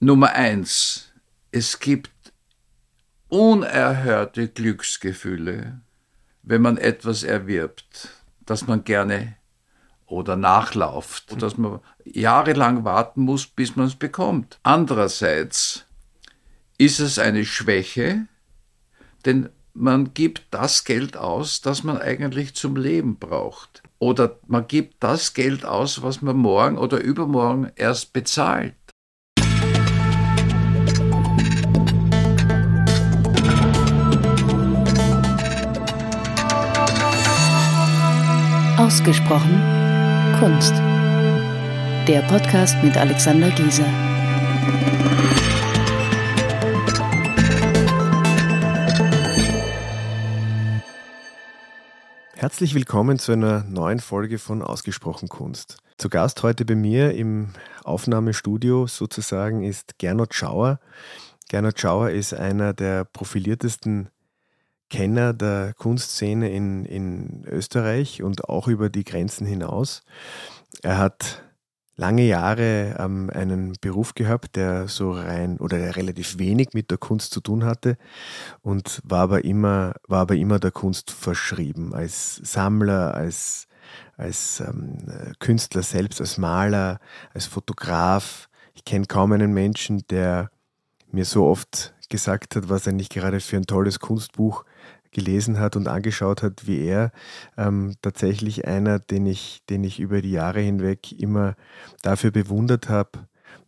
Nummer eins, es gibt unerhörte Glücksgefühle, wenn man etwas erwirbt, das man gerne oder nachlauft, dass man jahrelang warten muss, bis man es bekommt. Andererseits ist es eine Schwäche, denn man gibt das Geld aus, das man eigentlich zum Leben braucht. Oder man gibt das Geld aus, was man morgen oder übermorgen erst bezahlt. Ausgesprochen Kunst. Der Podcast mit Alexander Gieser. Herzlich willkommen zu einer neuen Folge von Ausgesprochen Kunst. Zu Gast heute bei mir im Aufnahmestudio sozusagen ist Gernot Schauer. Gernot Schauer ist einer der profiliertesten Kenner der Kunstszene in, in Österreich und auch über die Grenzen hinaus. Er hat lange Jahre ähm, einen Beruf gehabt, der so rein oder relativ wenig mit der Kunst zu tun hatte und war aber immer, war aber immer der Kunst verschrieben, als Sammler, als, als ähm, Künstler selbst, als Maler, als Fotograf. Ich kenne kaum einen Menschen, der mir so oft gesagt hat, was er nicht gerade für ein tolles Kunstbuch gelesen hat und angeschaut hat, wie er. Ähm, tatsächlich einer, den ich, den ich über die Jahre hinweg immer dafür bewundert habe,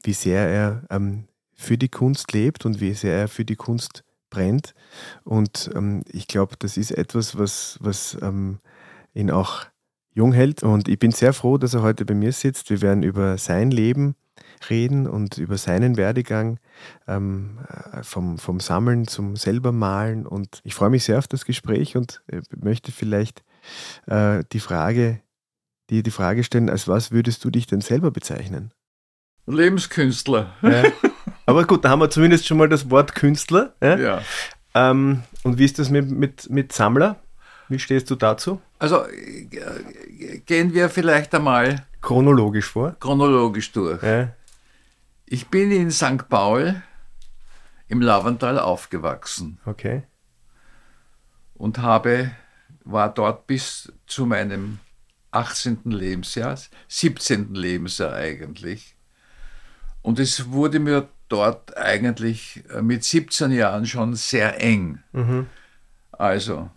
wie sehr er ähm, für die Kunst lebt und wie sehr er für die Kunst brennt. Und ähm, ich glaube, das ist etwas, was, was ähm, ihn auch jung hält. Und ich bin sehr froh, dass er heute bei mir sitzt. Wir werden über sein Leben reden und über seinen Werdegang ähm, äh, vom, vom Sammeln zum selber Malen. Und ich freue mich sehr auf das Gespräch und äh, möchte vielleicht äh, die Frage, die, die Frage stellen, als was würdest du dich denn selber bezeichnen? Lebenskünstler. Ja. Aber gut, da haben wir zumindest schon mal das Wort Künstler. Ja. ja. Ähm, und wie ist das mit, mit, mit Sammler? Wie stehst du dazu? Also äh, gehen wir vielleicht einmal chronologisch vor. Chronologisch durch. Ja. Ich bin in St. Paul im Lavantal aufgewachsen. Okay. Und habe, war dort bis zu meinem 18. Lebensjahr, 17. Lebensjahr eigentlich. Und es wurde mir dort eigentlich mit 17 Jahren schon sehr eng. Mhm. Also,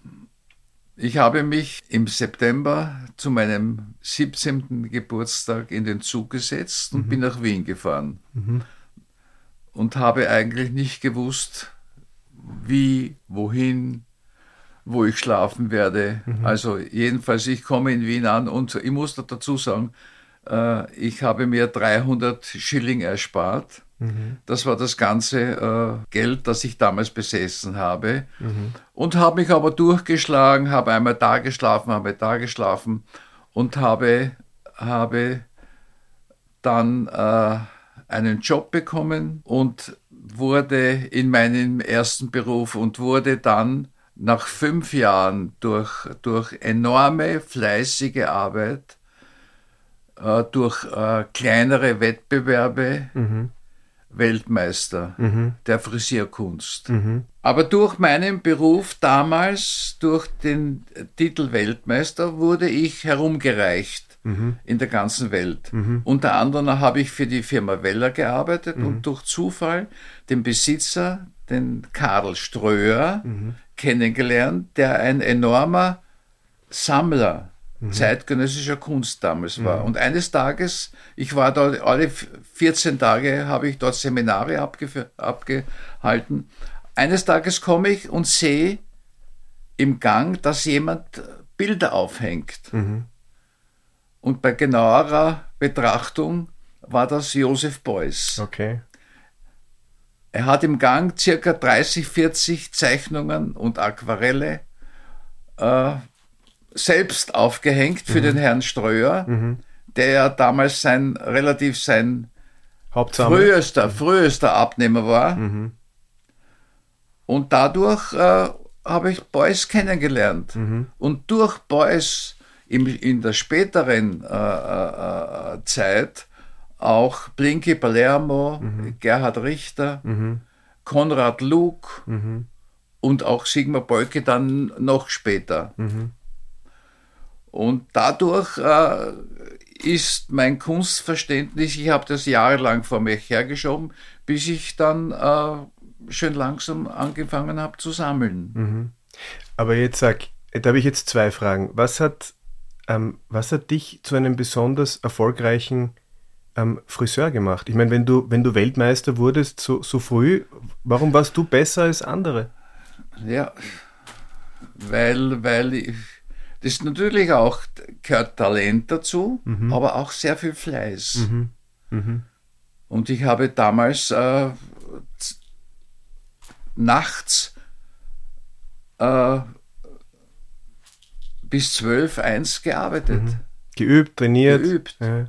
ich habe mich im September zu meinem 17. Geburtstag in den Zug gesetzt und mhm. bin nach Wien gefahren. Mhm. Und habe eigentlich nicht gewusst, wie, wohin, wo ich schlafen werde. Mhm. Also jedenfalls, ich komme in Wien an und ich muss dazu sagen, äh, ich habe mir 300 Schilling erspart Mhm. Das war das ganze äh, Geld, das ich damals besessen habe. Mhm. Und habe mich aber durchgeschlagen, habe einmal da geschlafen, habe da geschlafen und habe, habe dann äh, einen Job bekommen und wurde in meinem ersten Beruf und wurde dann nach fünf Jahren durch, durch enorme, fleißige Arbeit, äh, durch äh, kleinere Wettbewerbe, mhm. Weltmeister mhm. der Frisierkunst. Mhm. Aber durch meinen Beruf damals, durch den Titel Weltmeister, wurde ich herumgereicht mhm. in der ganzen Welt. Mhm. Unter anderem habe ich für die Firma Weller gearbeitet Mhm. und durch Zufall den Besitzer, den Karl Ströer, Mhm. kennengelernt, der ein enormer Sammler zeitgenössischer Kunst damals war. Und eines Tages, ich war dort, alle 14 Tage habe ich dort Seminare abgehalten. Eines Tages komme ich und sehe im Gang, dass jemand Bilder aufhängt. Mhm. Und bei genauerer Betrachtung war das Josef Beuys. Okay. Er hat im Gang circa 30, 40 Zeichnungen und Aquarelle äh, selbst aufgehängt für den Herrn Ströer, Mhm. der ja damals sein relativ sein Hauptsammler. frühester, frühester Abnehmer war. Mhm. Und dadurch äh, habe ich Beuys kennengelernt. Mhm. Und durch Beuys im, in der späteren äh, äh, äh, Zeit auch Blinky Palermo, Mhm. Gerhard Richter, Konrad Luke Mhm. und auch Sigmar Bolke dann noch später. Und dadurch äh, ist mein Kunstverständnis, ich habe das jahrelang vor mich hergeschoben, bis ich dann äh, schön langsam angefangen habe zu sammeln. Mhm. Aber jetzt sag, da habe ich jetzt zwei Fragen. Was hat, ähm, was hat dich zu einem besonders erfolgreichen ähm, Friseur gemacht? Ich meine, wenn du, wenn du Weltmeister wurdest so, so früh, warum warst du besser als andere? Ja, weil, weil ich, das ist natürlich auch gehört Talent dazu, aber auch sehr viel Fleiß. Und ich habe damals äh, nachts äh, bis zwölf, eins gearbeitet. Geübt, trainiert? Geübt. Ja,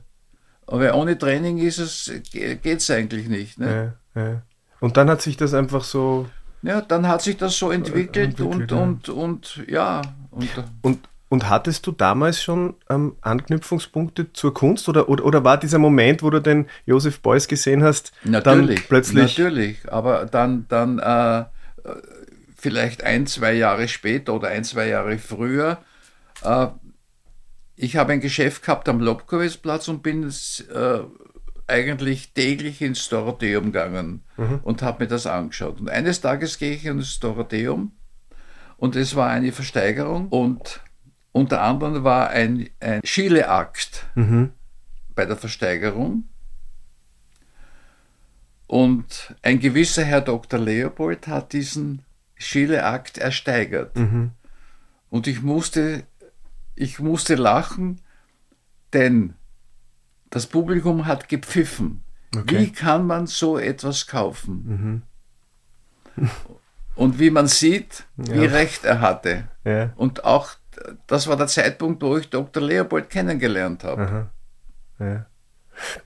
Aber ohne Training es, geht es eigentlich nicht. Ne? ja, ja. Und dann hat sich das einfach so. Ja, dann hat sich das so entwickelt, entwickelt, und, ja. und, und ja. Und, Und, und hattest du damals schon ähm, Anknüpfungspunkte zur Kunst oder, oder, oder war dieser Moment, wo du den Josef Beuys gesehen hast, Natürlich, dann plötzlich. natürlich, aber dann, dann äh, äh, vielleicht ein, zwei Jahre später oder ein, zwei Jahre früher, äh, ich habe ein Geschäft gehabt am Lobkowitz-Platz und bin äh, eigentlich täglich ins Dorotheum gegangen und habe mir das angeschaut. Und eines Tages gehe ich ins Dorotheum und es war eine Versteigerung und unter anderem war ein, ein Schieleakt Mhm. bei der Versteigerung. Und ein gewisser Herr Dr. Leopold hat diesen Schieleakt ersteigert. Mhm. Und ich musste, ich musste lachen, denn das Publikum hat gepfiffen. Okay. Wie kann man so etwas kaufen? Und wie man sieht, wie Ja. recht er hatte. Ja. Und auch das war der Zeitpunkt, wo ich Dr. Leopold kennengelernt habe. Ja.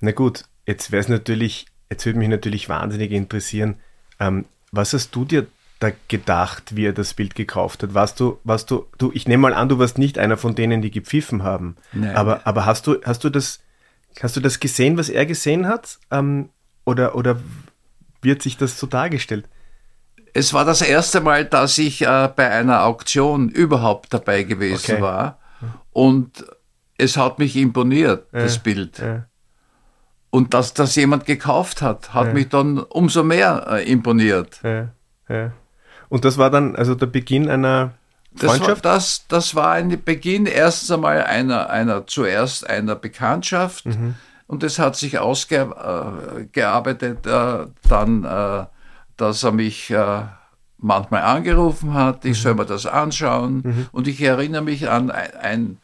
Na gut, jetzt wäre es natürlich, jetzt würde mich natürlich wahnsinnig interessieren, ähm, was hast du dir da gedacht, wie er das Bild gekauft hat? Warst du, warst du, du, ich nehme mal an, du warst nicht einer von denen, die gepfiffen haben. Nein. Aber, aber hast du, hast du das, hast du das gesehen, was er gesehen hat? Ähm, oder, oder wird sich das so dargestellt? Es war das erste Mal, dass ich äh, bei einer Auktion überhaupt dabei gewesen Okay. war. Und es hat mich imponiert, das Bild. Ja. Und dass das jemand gekauft hat, hat mich dann umso mehr äh, imponiert. Ja, ja. Und das war dann also der Beginn einer Das war, Freundschaft? das, das war ein Beginn erstens einmal einer, einer zuerst einer Bekanntschaft Mhm. und es hat sich ausgearbeitet, äh, dann, äh, dass er mich äh, manchmal angerufen hat, ich soll mir das anschauen und ich erinnere mich an ein,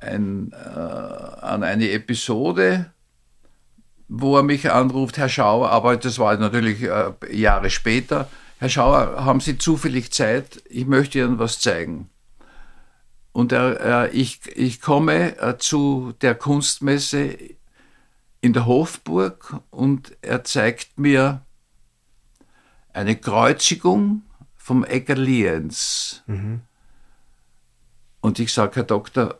ein, äh, an eine Episode, wo er mich anruft, Herr Schauer, aber das war natürlich äh, Jahre später. Herr Schauer, haben Sie zufällig Zeit? Ich möchte Ihnen was zeigen. Und er, äh, ich, ich komme äh, zu der Kunstmesse in der Hofburg und er zeigt mir eine Kreuzigung vom Egger Lienz. Und ich sage, Herr Doktor,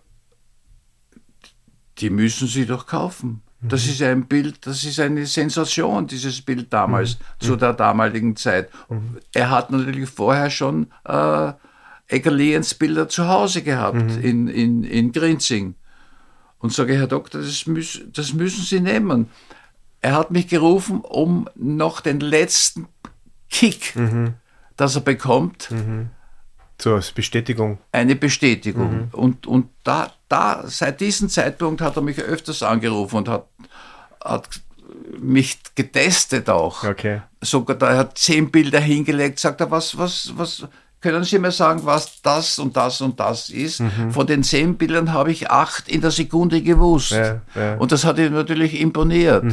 die müssen Sie doch kaufen. Das ist ein Bild, das ist eine Sensation, dieses Bild damals, zu der damaligen Zeit. Er hat natürlich vorher schon äh, Eggerlehens Bilder zu Hause gehabt in, in, in Grinzing. Und sage, Herr Doktor, das, müß, das müssen Sie nehmen. Er hat mich gerufen, um noch den letzten Kick, dass er bekommt, So als Bestätigung. eine Bestätigung. Und, und da, da, seit diesem Zeitpunkt hat er mich öfters angerufen und hat, hat mich getestet auch. Okay. Sogar da er hat zehn Bilder hingelegt, sagt er, was, was, was, können Sie mir sagen, was das und das und das ist? Von den zehn Bildern habe ich acht in der Sekunde gewusst. Ja, ja. Und das hat ihm natürlich imponiert.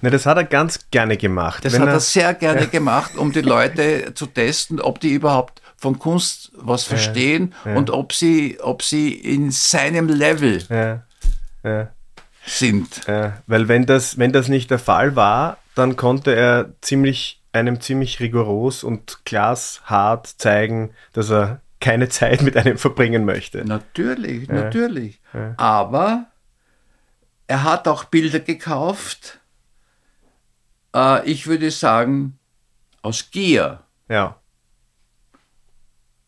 Na, das hat er ganz gerne gemacht. Das Wenn hat er, er sehr gerne gemacht, um die Leute zu testen, ob die überhaupt von Kunst was verstehen und ob sie, ob sie in seinem Level ja, ja, sind. ja. Weil wenn das, wenn das nicht der Fall war, dann konnte er ziemlich, einem ziemlich rigoros und glashart zeigen, dass er keine Zeit mit einem verbringen möchte. Natürlich, natürlich. Aber er hat auch Bilder gekauft. Äh, ich würde sagen, aus Gier. Ja.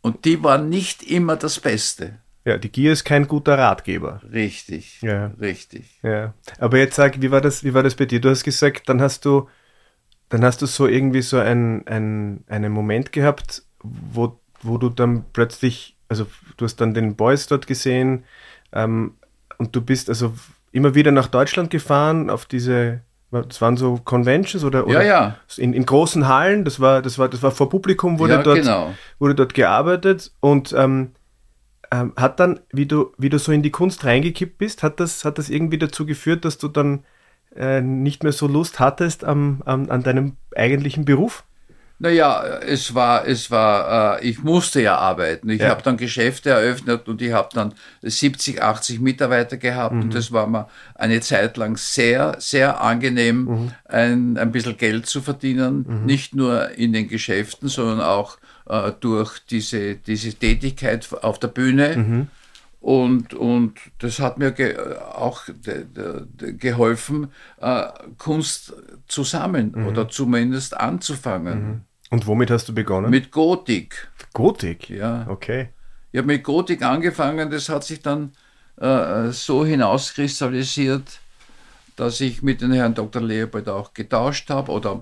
Und die waren nicht immer das Beste. Ja, die Gier ist kein guter Ratgeber. Richtig. Ja. Richtig. Ja. Aber jetzt sag, wie war das, wie war das bei dir? Du hast gesagt, dann hast du, dann hast du so irgendwie so ein, ein, einen Moment gehabt, wo, wo du dann plötzlich, also du hast dann den Boys dort gesehen, ähm, und du bist also immer wieder nach Deutschland gefahren auf diese das waren so Conventions oder, oder ja, ja. In, in großen Hallen, das war, das war, das war vor Publikum, wurde, Ja, dort, genau. wurde dort gearbeitet und ähm, ähm, hat dann, wie du, wie du so in die Kunst reingekippt bist, hat das, hat das irgendwie dazu geführt, dass du dann äh, nicht mehr so Lust hattest am, am, an deinem eigentlichen Beruf? Naja, es war, es war, äh, ich musste ja arbeiten. Ich Ja. habe dann Geschäfte eröffnet und ich habe dann 70, 80 Mitarbeiter gehabt und das war mir eine Zeit lang sehr, sehr angenehm, ein, ein bisschen Geld zu verdienen. Nicht nur in den Geschäften, sondern auch äh, durch diese, diese Tätigkeit auf der Bühne. Und, und das hat mir ge auch geholfen, äh, Kunst zu sammeln oder zumindest anzufangen. Und womit hast du begonnen? Mit Gotik. Gotik? Ja. Okay. Ich habe mit Gotik angefangen, das hat sich dann äh, so hinauskristallisiert, dass ich mit dem Herrn Dr. Leopold auch getauscht habe oder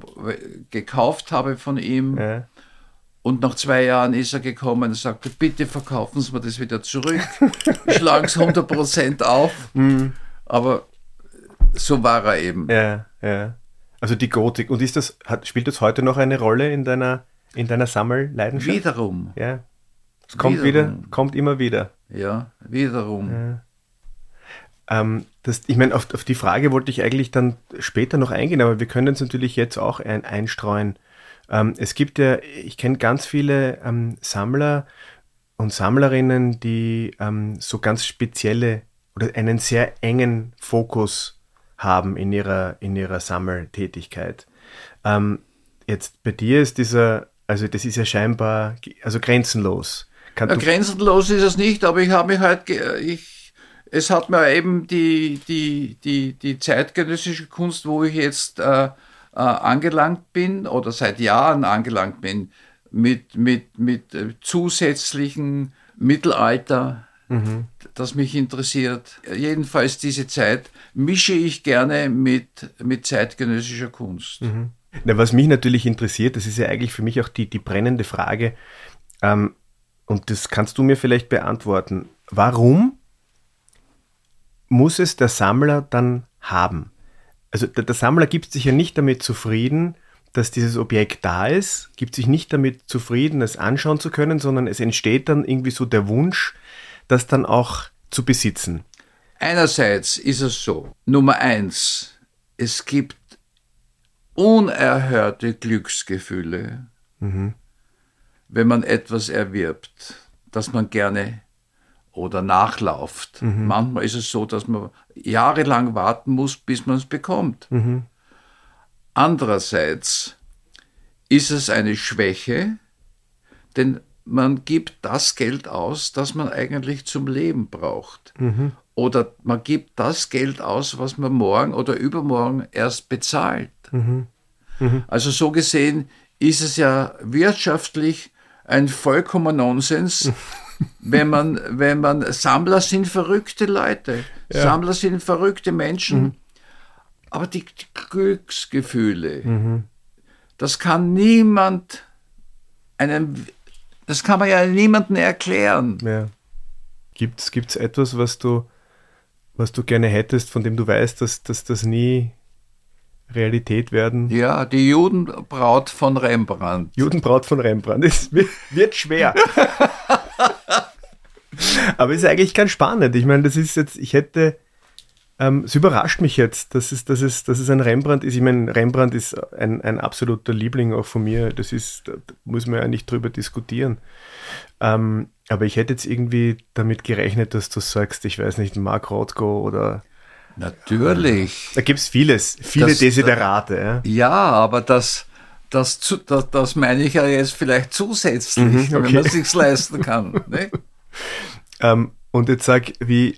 gekauft habe von ihm. Ja. Und nach zwei Jahren ist er gekommen und sagte, bitte verkaufen Sie mir das wieder zurück. Schlagen Sie 100% auf. Aber so war er eben. Ja, ja. Also die Gotik. Und ist das, hat, spielt das heute noch eine Rolle in deiner, in deiner Sammelleidenschaft? Wiederum. Ja. Es kommt wieder, Wiederum. kommt immer wieder. Ja, wiederum. Ähm, das, ich meine, auf, auf die Frage wollte ich eigentlich dann später noch eingehen, aber wir können es natürlich jetzt auch ein, einstreuen. Ähm, es gibt ja, ich kenne ganz viele ähm, Sammler und Sammlerinnen, die ähm, so ganz spezielle oder einen sehr engen Fokus haben in ihrer, in ihrer Sammeltätigkeit. Ähm, jetzt bei dir ist dieser, also das ist ja scheinbar, also grenzenlos. Ja, grenzenlos ist es nicht, aber ich habe mich halt, ich, es hat mir eben die, die, die, die zeitgenössische Kunst, wo ich jetzt äh, äh, angelangt bin oder seit Jahren angelangt bin, mit, mit, mit äh, zusätzlichen Mittelalter, das mich interessiert. Jedenfalls diese Zeit mische ich gerne mit, mit zeitgenössischer Kunst. Na, was mich natürlich interessiert, das ist ja eigentlich für mich auch die, die brennende Frage, ähm, und das kannst du mir vielleicht beantworten. Warum muss es der Sammler dann haben? Also der, der Sammler gibt sich ja nicht damit zufrieden, dass dieses Objekt da ist, gibt sich nicht damit zufrieden, es anschauen zu können, sondern es entsteht dann irgendwie so der Wunsch, das dann auch zu besitzen. Einerseits ist es so, Nummer eins, es gibt unerhörte Glücksgefühle, wenn man etwas erwirbt, das man gerne oder nachlauft. Manchmal ist es so, dass man jahrelang warten muss, bis man es bekommt. Andererseits ist es eine Schwäche, denn man gibt das Geld aus, das man eigentlich zum Leben braucht. Oder man gibt das Geld aus, was man morgen oder übermorgen erst bezahlt. Also so gesehen ist es ja wirtschaftlich ein vollkommener Nonsens, wenn man, wenn man, Sammler sind verrückte Leute. Sammler sind verrückte Menschen. Aber die Glücksgefühle, das kann niemand einem, das kann man ja niemandem erklären. Ja. Gibt es etwas, was du, was du gerne hättest, von dem du weißt, dass, dass das nie Realität werden? Ja, die Judenbraut von Rembrandt. Judenbraut von Rembrandt. Es wird, wird schwer. Aber es ist eigentlich ganz spannend. Ich meine, das ist jetzt, ich hätte, ähm, es überrascht mich jetzt, dass es, dass, es, dass es ein Rembrandt ist. Ich meine, Rembrandt ist ein, ein absoluter Liebling auch von mir. Das ist, da muss man ja nicht drüber diskutieren. Ähm, aber ich hätte jetzt irgendwie damit gerechnet, dass du sagst, ich weiß nicht, Mark Rothko oder Natürlich. da gibt es vieles, viele Das- Desiderate. Ja. Ja, aber das, das, das, das meine ich ja jetzt vielleicht zusätzlich, Mhm, okay. wenn man sich's leisten kann. Ne? Ähm, und jetzt sag, wie,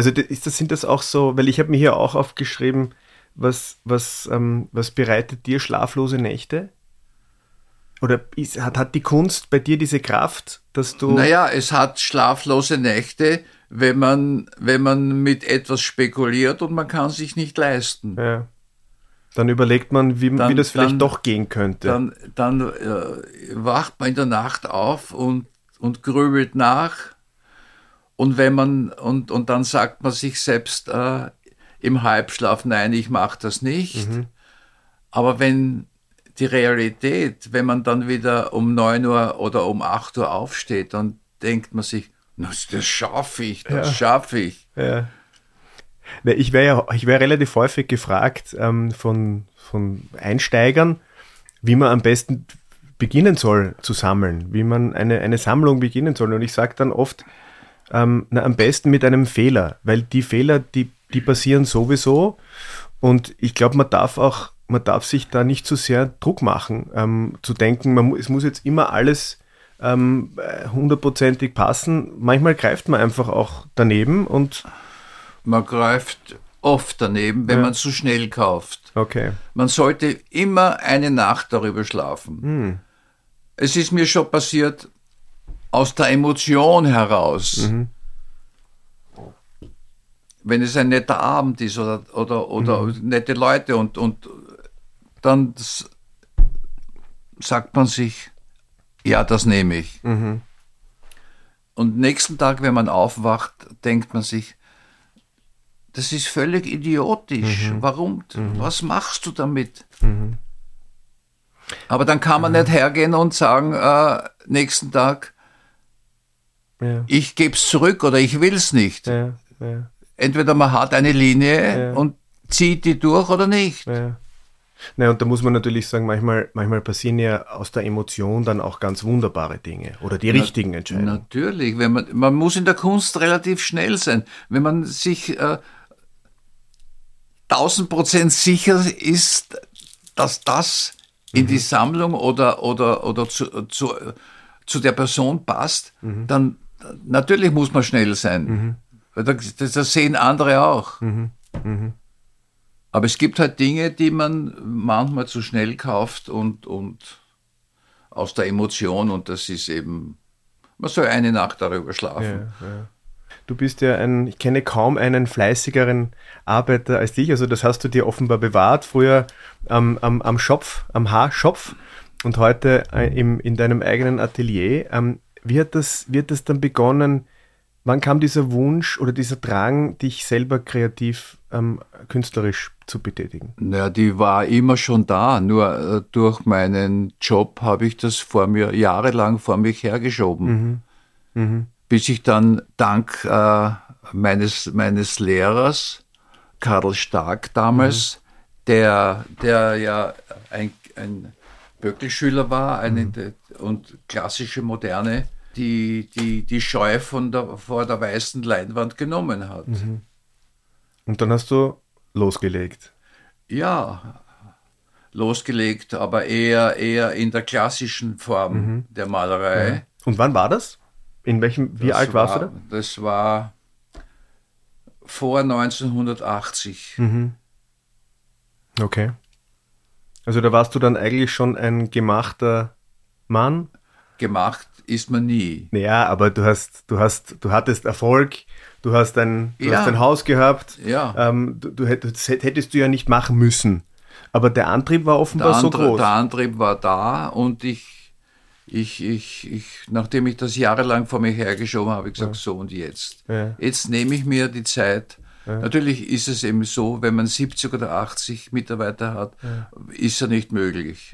Also ist das, sind das auch so, weil ich habe mir hier auch aufgeschrieben, was, was, ähm, was bereitet dir schlaflose Nächte? Oder ist, hat, hat die Kunst bei dir diese Kraft, dass du. Naja, es hat schlaflose Nächte, wenn man, wenn man mit etwas spekuliert und man kann sich nicht leisten. Ja. Dann überlegt man, wie, dann, wie das vielleicht dann, doch gehen könnte. Dann, dann äh, wacht man in der Nacht auf und, und grübelt nach. Und wenn man, und, und dann sagt man sich selbst äh, im Halbschlaf, nein, ich mache das nicht. Mhm. Aber wenn die Realität, wenn man dann wieder um 9 Uhr oder um 8 Uhr aufsteht, dann denkt man sich, das, das schaffe ich, das ja. schaffe ich. Ja. Ich wäre ja, ich wäre relativ häufig gefragt ähm, von, von Einsteigern, wie man am besten beginnen soll zu sammeln, wie man eine, eine Sammlung beginnen soll. Und ich sage dann oft, ähm, na, am besten mit einem Fehler, weil die Fehler, die, die passieren sowieso. Und ich glaube, man darf auch man darf sich da nicht zu so sehr Druck machen, ähm, zu denken, man, es muss jetzt immer alles ähm, hundertprozentig passen. Manchmal greift man einfach auch daneben und. Man greift oft daneben, wenn ja. man zu schnell kauft. Okay. Man sollte immer eine Nacht darüber schlafen. Hm. Es ist mir schon passiert, aus der Emotion heraus. Mhm. Wenn es ein netter Abend ist oder, oder, oder mhm. nette Leute und, und dann sagt man sich, ja, das nehme ich. Mhm. Und nächsten Tag, wenn man aufwacht, denkt man sich, das ist völlig idiotisch. Mhm. Warum? Mhm. Was machst du damit? Mhm. Aber dann kann man nicht hergehen und sagen, äh, nächsten Tag, ja. ich gebe es zurück oder ich will es nicht. Ja, ja. Entweder man hat eine Linie und zieht die durch oder nicht. Naja, und da muss man natürlich sagen, manchmal, manchmal passieren ja aus der Emotion dann auch ganz wunderbare Dinge oder die Na, richtigen Entscheidungen. Natürlich, wenn man, man muss in der Kunst relativ schnell sein. Wenn man sich äh, 1000 Prozent sicher ist, dass das in mhm. die Sammlung oder, oder, oder zu, zu, zu der Person passt, mhm. dann natürlich muss man schnell sein. Mhm. Das, das, sehen andere auch. Mhm. Mhm. Aber es gibt halt Dinge, die man manchmal zu schnell kauft und, und aus der Emotion und das ist eben, man soll eine Nacht darüber schlafen. Ja, ja. Du bist ja ein, ich kenne kaum einen fleißigeren Arbeiter als dich, also das hast du dir offenbar bewahrt, früher am, am, am Schopf, am Haarschopf und heute äh, im, in deinem eigenen Atelier. Ähm, wie, hat das, wie hat das dann begonnen? Wann kam dieser Wunsch oder dieser Drang, dich selber kreativ, ähm, künstlerisch zu betätigen? Naja, die war immer schon da, nur äh, durch meinen Job habe ich das vor mir jahrelang vor mich hergeschoben. Mhm. Mhm. Bis ich dann dank äh, meines, meines Lehrers, Karl Stark damals, mhm. der, der ja ein, ein Böckelschüler war eine, mhm. und klassische Moderne, die, die, die Scheu von der, vor der weißen Leinwand genommen hat. Mhm. Und dann hast du losgelegt. Ja, losgelegt, aber eher, eher in der klassischen Form mhm. der Malerei. Mhm. Und wann war das? In welchem, wie das alt warst war, du da? Das war vor 1980. Mhm. Okay. Also da warst du dann eigentlich schon ein gemachter Mann? Gemacht ist man nie. Ja, aber du hast, du hast, du hattest Erfolg, du hast ein, du ja. hast ein Haus gehabt. Ja. Ähm, du, du hättest, hättest du ja nicht machen müssen. Aber der Antrieb war offenbar Antre so groß. Der Antrieb war da und ich, ich, ich, ich, nachdem ich das jahrelang vor mir hergeschoben habe, habe ich gesagt, ja. so und jetzt. Ja. Jetzt nehme ich mir die Zeit. Ja. Natürlich ist es eben so, wenn man 70 oder 80 Mitarbeiter hat, ist er nicht möglich.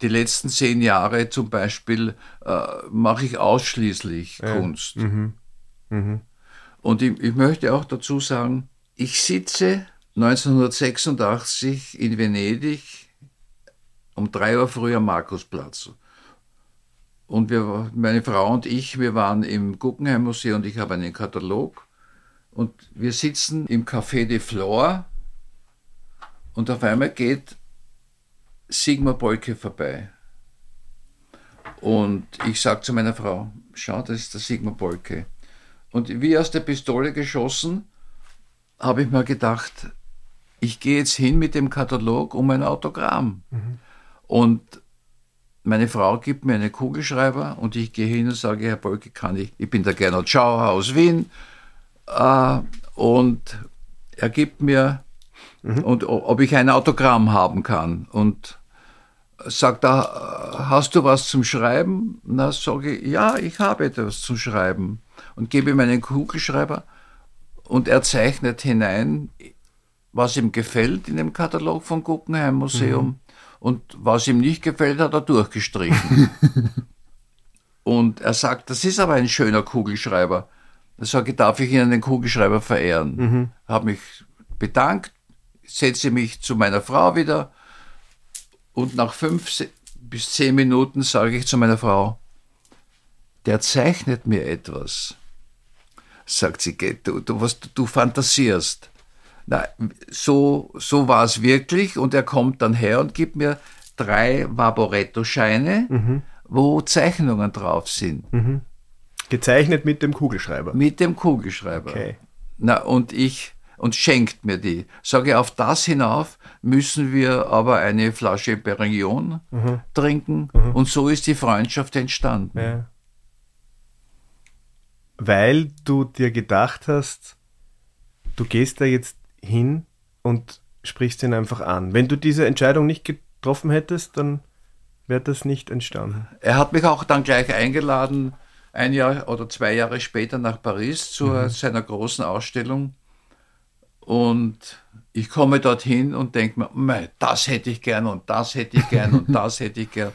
Die letzten zehn Jahre zum Beispiel äh, mache ich ausschließlich Kunst. Mhm. Mhm. Und ich, ich möchte auch dazu sagen, ich sitze 1986 in Venedig um drei Uhr früh am Markusplatz. Und wir, meine Frau und ich, wir waren im Guggenheim Museum und ich habe einen Katalog. Und wir sitzen im Café de Flore und auf einmal geht Sigmar Bolke vorbei. Und ich sage zu meiner Frau, schau, das ist der Sigmar Bolke. Und wie aus der Pistole geschossen, habe ich mir gedacht, ich gehe jetzt hin mit dem Katalog um ein Autogramm. Und meine Frau gibt mir einen Kugelschreiber und ich gehe hin und sage, Herr Bolke, kann ich, ich bin der Gernot Schauer aus Wien. Äh, und er gibt mir, und ob ich ein Autogramm haben kann. Und sagt er, hast du was zum Schreiben? Na, sage ich, ja, ich habe etwas zum Schreiben. Und gebe ihm einen Kugelschreiber und er zeichnet hinein, was ihm gefällt in dem Katalog vom Guggenheim Museum. Mhm. Und was ihm nicht gefällt, hat er durchgestrichen. und er sagt, das ist aber ein schöner Kugelschreiber. Da sage ich, darf ich Ihnen den Kugelschreiber verehren? Mhm. Habe mich bedankt, setze mich zu meiner Frau wieder und nach fünf bis zehn Minuten sage ich zu meiner Frau, der zeichnet mir etwas. Sagt sie, du, du, was, du fantasierst. Na, so, so war es wirklich und er kommt dann her und gibt mir drei Vaporetto-Scheine, mhm. wo Zeichnungen drauf sind. Mhm. Gezeichnet mit dem Kugelschreiber? Mit dem Kugelschreiber. Okay. Na, und ich, und schenkt mir die. Sage, auf das hinauf müssen wir aber eine Flasche Perignon mhm. trinken mhm. und so ist die Freundschaft entstanden. Ja. Weil du dir gedacht hast, du gehst da jetzt hin und sprichst ihn einfach an. Wenn du diese Entscheidung nicht getroffen hättest, dann wäre das nicht entstanden. Er hat mich auch dann gleich eingeladen, ein Jahr oder zwei Jahre später nach Paris zu mhm. seiner großen Ausstellung. Und ich komme dorthin und denke mir, das hätte ich gern und das hätte ich gern und das hätte ich gern.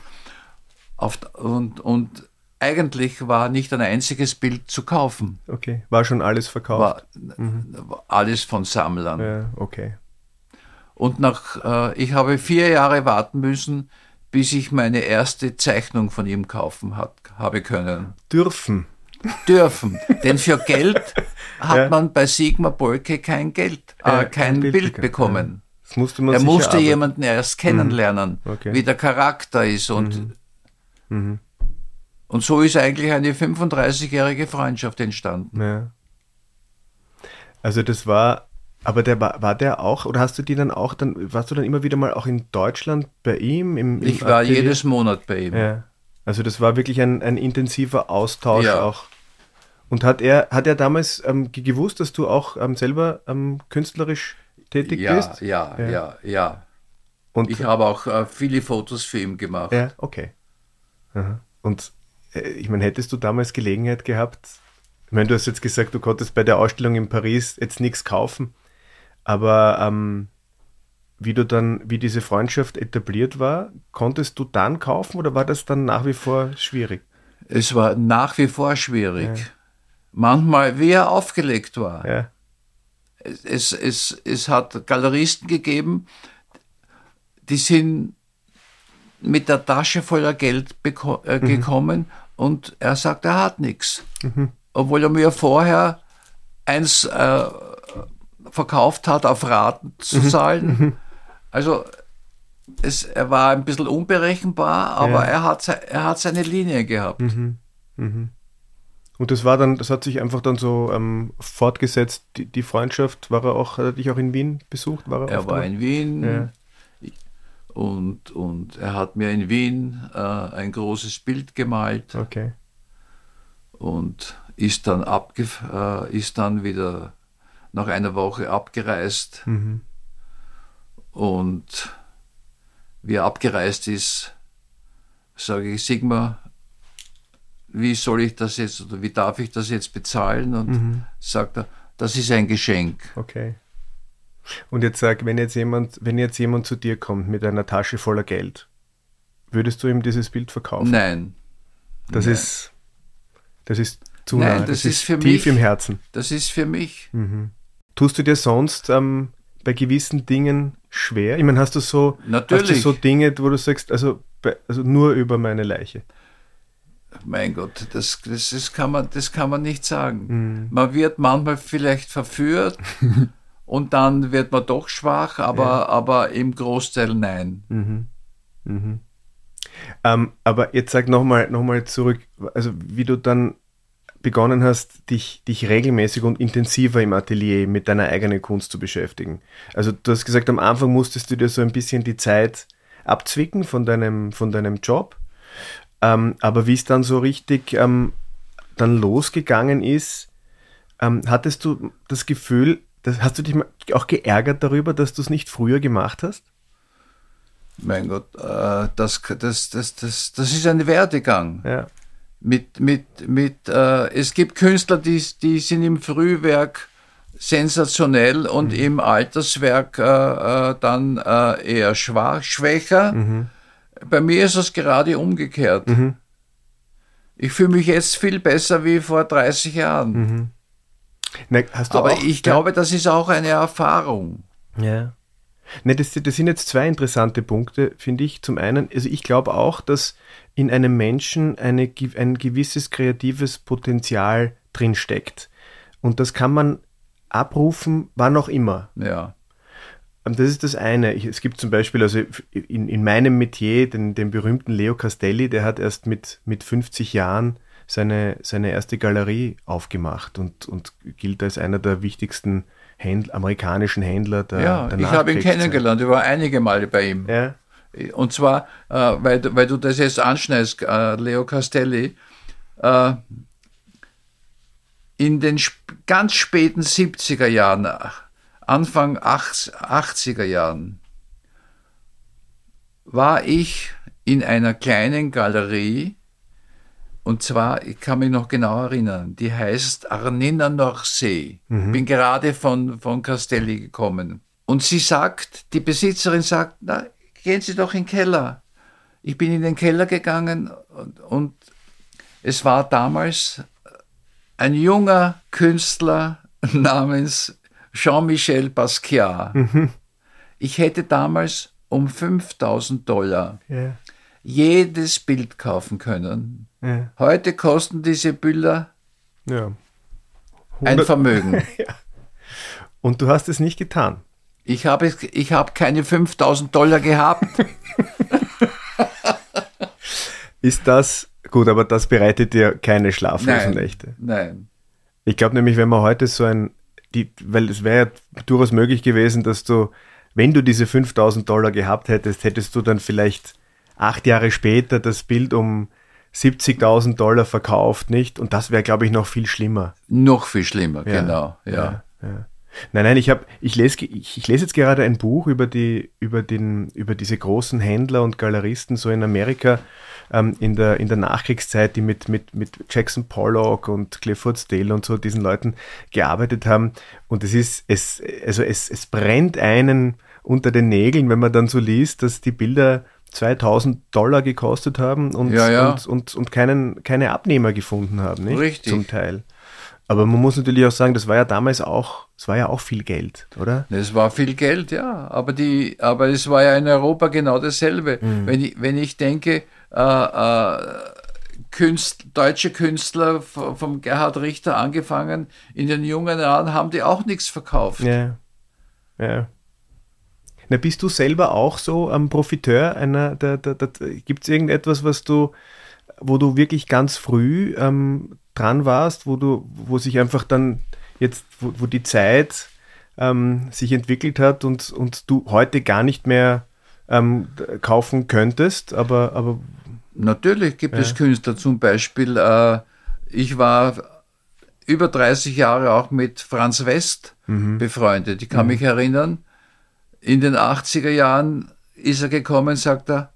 Und, und eigentlich war nicht ein einziges Bild zu kaufen. Okay, war schon alles verkauft? War, mhm. alles von Sammlern. Ja, okay. Und nach, äh, ich habe vier Jahre warten müssen, bis ich meine erste Zeichnung von ihm kaufen hat, habe können. Dürfen. Dürfen. Denn für Geld hat ja. man bei Sigmar Bolke kein Geld, äh, kein, Bild, Bild bekommen. Das musste man er musste arbeiten. jemanden erst kennenlernen, mhm. okay. wie der Charakter ist und mhm. Mhm. Und so ist eigentlich eine 35-jährige Freundschaft entstanden. Ja. Also das war, aber der war, war der auch, oder hast du die dann auch, dann warst du dann immer wieder mal auch in Deutschland bei ihm? Im, im ich war Atelier? jedes Monat bei ihm. Ja. Also das war wirklich ein, ein intensiver Austausch ja. auch. Und hat er, hat er damals ähm, gewusst, dass du auch ähm, selber ähm, künstlerisch tätig ja, bist? Ja, ja, ja, ja. Und ich habe auch äh, viele Fotos für ihn gemacht. Ja, okay. Aha. Und äh, ich meine, hättest du damals Gelegenheit gehabt? Ich meine, du hast jetzt gesagt, du konntest bei der Ausstellung in Paris jetzt nichts kaufen, aber ähm, wie du dann, wie diese Freundschaft etabliert war, konntest du dann kaufen oder war das dann nach wie vor schwierig? Es war nach wie vor schwierig. Ja. Manchmal, wie er aufgelegt war. Ja. Es, es, es hat Galeristen gegeben, die sind mit der Tasche voller Geld äh, mhm. gekommen und er sagt, er hat nichts. Mhm. Obwohl er mir vorher eins äh, verkauft hat, auf Raten zu mhm. zahlen. Mhm. Also es, er war ein bisschen unberechenbar, aber ja. er, hat, er hat seine Linie gehabt. Mhm. Mhm. Und das war dann, das hat sich einfach dann so ähm, fortgesetzt, die, die, Freundschaft. War er auch, hat er dich auch in Wien besucht? War er, er war in Wien. Ja. Und, und er hat mir in Wien äh, ein großes Bild gemalt. Okay. Und ist dann, abge äh, ist dann wieder nach einer Woche abgereist. Mhm. Und wie er abgereist ist, sage ich, Sigmar, wie soll ich das jetzt oder wie darf ich das jetzt bezahlen? Und mhm. sagt er, das ist ein Geschenk. Okay. Und jetzt sag, wenn jetzt jemand, wenn jetzt jemand zu dir kommt mit einer Tasche voller Geld, würdest du ihm dieses Bild verkaufen? Nein. Das Nein. ist, das ist zu Nein, nah. Das, das ist, für tief mich, im Herzen. Das ist für mich. Mhm. Tust du dir sonst ähm, bei gewissen Dingen schwer? Ich meine, hast du so, Natürlich. Hast du so Dinge, wo du sagst, also, also nur über meine Leiche? Mein Gott, das, das, das, kann, man, das kann man nicht sagen. Mhm. Man wird manchmal vielleicht verführt und dann wird man doch schwach, aber, ja. aber im Großteil nein. Mhm. Mhm. Ähm, aber jetzt sag nochmal noch mal zurück, also wie du dann begonnen hast, dich, dich regelmäßig und intensiver im Atelier mit deiner eigenen Kunst zu beschäftigen. Also du hast gesagt, am Anfang musstest du dir so ein bisschen die Zeit abzwicken von deinem, von deinem Job. Ähm, aber wie es dann so richtig ähm, dann losgegangen ist, ähm, hattest du das Gefühl, das, hast du dich auch geärgert darüber, dass du es nicht früher gemacht hast? Mein Gott, äh, das, das, das, das, das ist ein Werdegang. Ja. Mit, mit, mit, äh, es gibt Künstler, die, die sind im Frühwerk sensationell und mhm. im Alterswerk äh, äh dann äh, eher schwach, schwächer. Mhm. Bei mir ist es gerade umgekehrt. Mhm. Ich fühle mich jetzt viel besser wie vor 30 Jahren. Mhm. Na, Aber ich glaube, das ist auch eine Erfahrung. Ja. Ne, das, das sind jetzt zwei interessante Punkte, finde ich. Zum einen, also ich glaube auch, dass in einem Menschen eine, ein gewisses kreatives Potenzial drinsteckt. Und das kann man abrufen, wann auch immer. Ja. Das ist das eine. Es gibt zum Beispiel, also in, in meinem Metier, den, den berühmten Leo Castelli, der hat erst mit, mit 50 Jahren seine, seine erste Galerie aufgemacht und, und gilt als einer der wichtigsten Händler, amerikanischen Händler der Ja, der ich habe ihn kennengelernt, ich war einige Male bei ihm. Ja. Und zwar, äh, weil, weil du das jetzt anschneidest, äh, Leo Castelli, äh, in den ganz späten 70er Jahren, Anfang 80er Jahren, war ich in einer kleinen Galerie, und zwar, ich kann mich noch genau erinnern, die heißt Arnina Norsee. Mhm. Bin gerade von, von Castelli gekommen. Und sie sagt, die Besitzerin sagt, na, gehen Sie doch in den Keller. Ich bin in den Keller gegangen und, und es war damals ein junger Künstler namens Jean-Michel Basquiat. Mhm. Ich hätte damals um 5000 Dollar yeah. jedes Bild kaufen können. Yeah. Heute kosten diese Bilder ja. ein Vermögen. ja. Und du hast es nicht getan. Ich habe, ich habe keine 5000 Dollar gehabt. Ist das gut, aber das bereitet dir keine schlaflosen Nächte? Nein. Ich glaube nämlich, wenn man heute so ein, die, weil es wäre ja durchaus möglich gewesen, dass du, wenn du diese 5000 Dollar gehabt hättest, hättest du dann vielleicht acht Jahre später das Bild um 70.000 Dollar verkauft, nicht? Und das wäre, glaube ich, noch viel schlimmer. Noch viel schlimmer, ja, genau, ja. ja, ja. Nein, nein, ich habe, ich lese, ich, ich lese jetzt gerade ein Buch über die, über den, über diese großen Händler und Galeristen so in Amerika ähm, in der in der Nachkriegszeit, die mit mit mit Jackson Pollock und Clifford Steele und so diesen Leuten gearbeitet haben. Und es ist es also es es brennt einen unter den Nägeln, wenn man dann so liest, dass die Bilder 2000 Dollar gekostet haben und, ja, ja. und, und, und keinen, keine Abnehmer gefunden haben, nicht? Richtig. Zum Teil. Aber man muss natürlich auch sagen, das war ja damals auch, es war ja auch viel Geld, oder? Es war viel Geld, ja. Aber die, aber es war ja in Europa genau dasselbe. Mhm. Wenn ich, wenn ich denke, äh, äh, Künstler, deutsche Künstler vom Gerhard Richter angefangen, in den jungen Jahren haben die auch nichts verkauft. Ja. Ja. Na, bist du selber auch so am Profiteur einer, gibt es irgendetwas, was du, wo du wirklich ganz früh ähm, dran warst, wo du, wo sich einfach dann jetzt, wo, wo die Zeit ähm, sich entwickelt hat und, und du heute gar nicht mehr ähm, kaufen könntest, aber, aber Natürlich gibt ja. es Künstler, zum Beispiel, äh, ich war über 30 Jahre auch mit Franz West mhm. befreundet. Ich kann mhm. mich erinnern, in den 80er Jahren ist er gekommen, sagt er,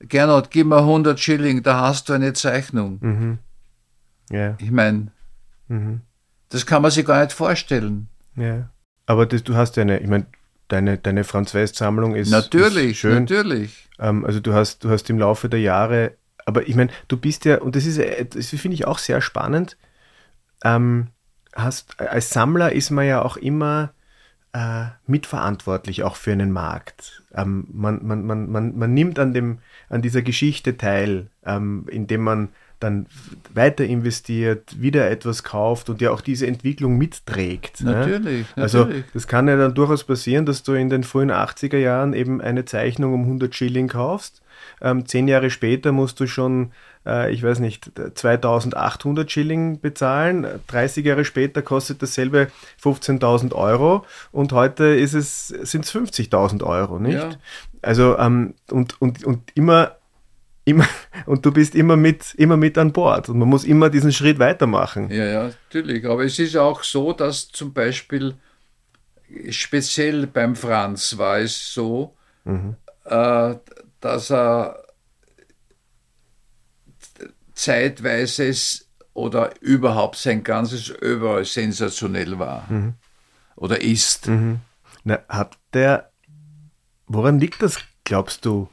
Gernot, gib mir 100 Schilling, da hast du eine Zeichnung. Mhm. Ja. Ich meine, mhm. das kann man sich gar nicht vorstellen. Ja. Aber das, du hast ja eine, ich meine, deine, deine Franz West Sammlung ist, natürlich, ist schön. Natürlich. Ähm, also du hast, du hast im Laufe der Jahre, aber ich meine, du bist ja, und das ist, das finde ich auch sehr spannend, ähm, hast, als Sammler ist man ja auch immer äh, mitverantwortlich auch für einen Markt. Ähm, man, man, man, man, man nimmt an, dem, an dieser Geschichte teil, ähm, indem man dann weiter investiert, wieder etwas kauft und ja auch diese Entwicklung mitträgt. Natürlich, ja? Also natürlich. das kann ja dann durchaus passieren, dass du in den frühen 80er Jahren eben eine Zeichnung um 100 Schilling kaufst. Ähm, zehn Jahre später musst du schon, äh, ich weiß nicht, 2800 Schilling bezahlen. 30 Jahre später kostet dasselbe 15.000 Euro und heute ist es, sind es 50.000 Euro, nicht? Ja. Also ähm, und, und, und immer immer, und du bist immer mit, immer mit an Bord und man muss immer diesen Schritt weitermachen. Ja, ja, natürlich. Aber es ist auch so, dass zum Beispiel speziell beim Franz war es so, mhm. äh, dass er zeitweise oder überhaupt sein ganzes Überall sensationell war. Mhm. Oder ist. Mhm. Na, hat der, woran liegt das, glaubst du?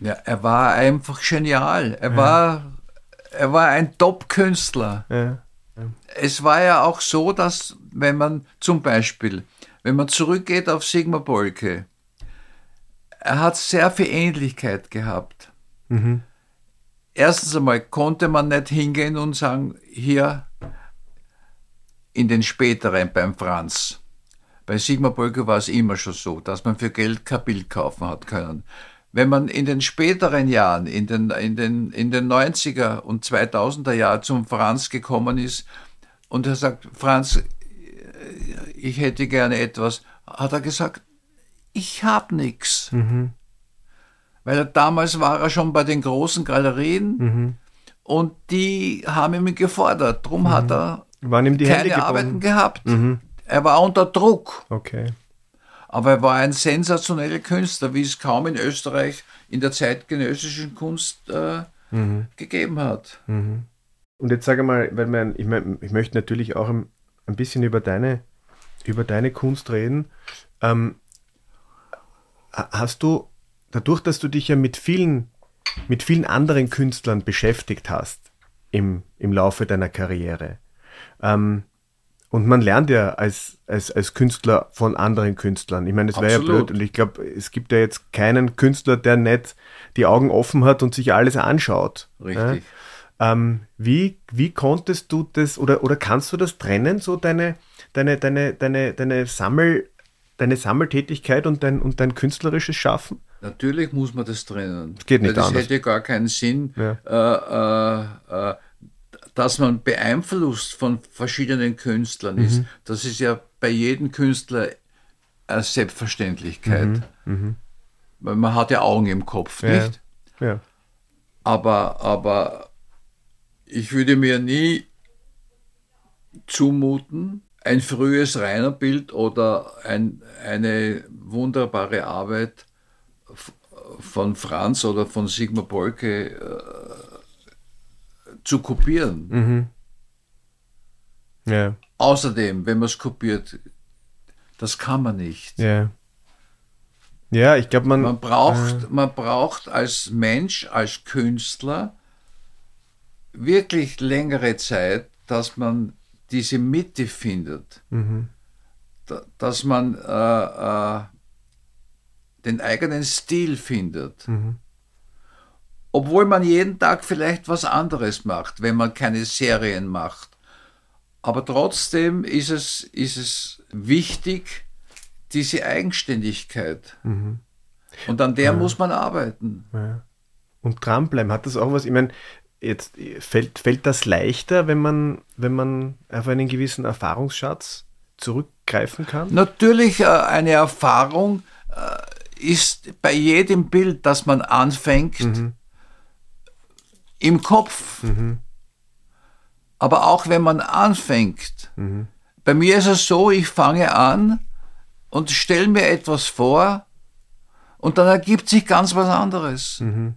Ja, er war einfach genial. Er ja. war, er war ein Top-Künstler. Ja. Es war ja auch so, dass wenn man zum Beispiel, wenn man zurückgeht auf Sigmar Bolke, er hat sehr viel Ähnlichkeit gehabt. Mhm. Erstens einmal konnte man nicht hingehen und sagen, hier in den späteren beim Franz. Bei Sigmar Bolke war es immer schon so, dass man für Geld kein Bild kaufen hat können wenn man in den späteren Jahren, in den, in den, in den 90er und 2000er Jahren zum Franz gekommen ist und er sagt, Franz, ich hätte gerne etwas, hat er gesagt, ich habe nichts. Mhm. Weil er, damals war er schon bei den großen Galerien mhm. und die haben ihn gefordert. Darum mhm. hat er keine Arbeiten gehabt. Mhm. Er war unter Druck. Okay. Aber er war ein sensationeller Künstler, wie es kaum in Österreich in der zeitgenössischen Kunst äh, mhm. gegeben hat. Mhm. Und jetzt sage mal, weil man, ich, mein, ich möchte natürlich auch ein, ein, bisschen über deine, über deine Kunst reden. Ähm, hast du, dadurch, dass du dich ja mit vielen, mit vielen anderen Künstlern beschäftigt hast im, im Laufe deiner Karriere, ähm, und man lernt ja als, als, als Künstler von anderen Künstlern. Ich meine, es wäre ja blöd. Und ich glaube, es gibt ja jetzt keinen Künstler, der nicht die Augen offen hat und sich alles anschaut. Richtig. Ja? Ähm, wie, wie konntest du das oder, oder kannst du das trennen, so deine, deine, deine, deine, deine, Sammel, deine Sammeltätigkeit und dein, und dein künstlerisches Schaffen? Natürlich muss man das trennen. Das geht nicht das anders. hätte gar keinen Sinn. Ja. Äh, äh, äh, dass man beeinflusst von verschiedenen Künstlern ist, mhm. das ist ja bei jedem Künstler eine Selbstverständlichkeit. Mhm. Mhm. Weil man hat ja Augen im Kopf, ja. nicht? Ja. Aber, aber ich würde mir nie zumuten, ein frühes Reinerbild oder ein, eine wunderbare Arbeit von Franz oder von Sigmar Bolke äh, zu kopieren. Mhm. Ja. Außerdem, wenn man es kopiert, das kann man nicht. Ja. Ja, ich glaube, man. Man braucht, äh, man braucht als Mensch, als Künstler wirklich längere Zeit, dass man diese Mitte findet. Mhm. dass man äh, äh, den eigenen Stil findet. Mhm obwohl man jeden Tag vielleicht was anderes macht, wenn man keine Serien macht. Aber trotzdem ist es, ist es wichtig, diese Eigenständigkeit. Mhm. Und an der ja. muss man arbeiten. Ja. Und dranbleiben, hat das auch was? Ich meine, jetzt fällt, fällt das leichter, wenn man, wenn man auf einen gewissen Erfahrungsschatz zurückgreifen kann? Natürlich, äh, eine Erfahrung äh, ist bei jedem Bild, das man anfängt, mhm im Kopf. Mhm. Aber auch wenn man anfängt. Mhm. Bei mir ist es so, ich fange an und stelle mir etwas vor und dann ergibt sich ganz was anderes. Mhm.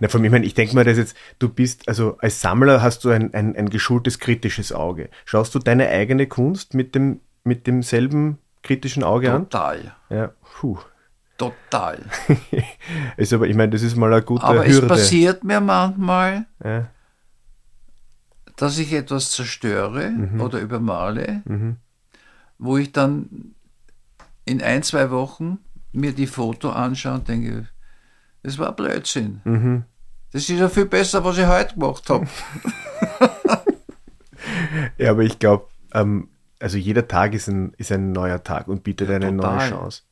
Na, von mir, ich, meine, ich denke mal, dass jetzt, du bist, also als Sammler hast du ein, ein, ein geschultes kritisches Auge. Schaust du deine eigene Kunst mit, dem, mit demselben kritischen Auge Total. an? Total. Ja, puh. Total. ist aber, ich meine, das ist mal eine gute aber Hürde. Aber es passiert mir manchmal, ja. dass ich etwas zerstöre mhm. oder übermale, mhm. wo ich dann in ein, zwei Wochen mir die Foto anschaue und denke, das war Blödsinn. Mhm. Das ist ja viel besser, was ich heute gemacht habe. ja, aber ich glaube, ähm, also jeder Tag ist ein, ist ein neuer Tag und bietet ja, eine total. neue Chance.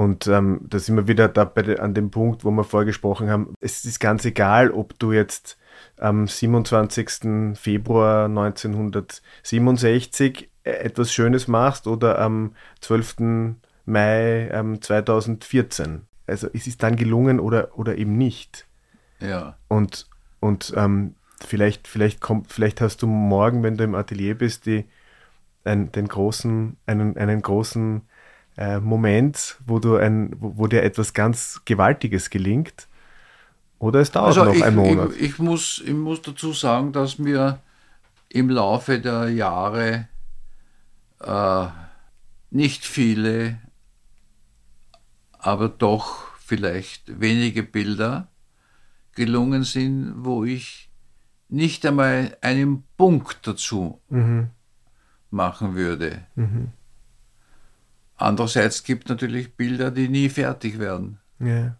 Und ähm, da sind wir wieder da bei, an dem Punkt, wo wir vorher gesprochen haben. Es ist ganz egal, ob du jetzt am 27. Februar 1967 äh, etwas Schönes machst oder am 12. Mai ähm, 2014. Also es ist dann gelungen oder, oder eben nicht. Ja. Und, und ähm, vielleicht, vielleicht, kommt, vielleicht hast du morgen, wenn du im Atelier bist, die, ein, den großen, einen, einen großen äh, Moment, wo, du ein, wo, wo, dir etwas ganz Gewaltiges gelingt. Oder es dauert also noch ich, einen Monat. Ich, ich, muss, ich muss dazu sagen, dass mir im Laufe der Jahre äh, nicht viele, aber doch vielleicht wenige Bilder gelungen sind, wo ich nicht einmal einen Punkt dazu mhm. machen würde. Mhm. Andererseits gibt es natürlich Bilder, die nie fertig werden. Ja.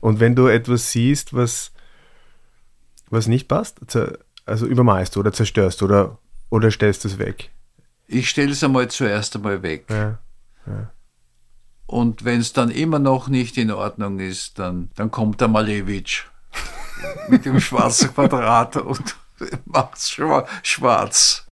Und wenn du etwas siehst, was, was nicht passt, also übermalst du oder zerstörst oder, oder stellst du es weg? Ich stelle es einmal zuerst einmal weg. Ja. Ja. Und wenn es dann immer noch nicht in Ordnung ist, dann, dann kommt der Malevich mit dem schwarzen Quadrat und macht es schwarz.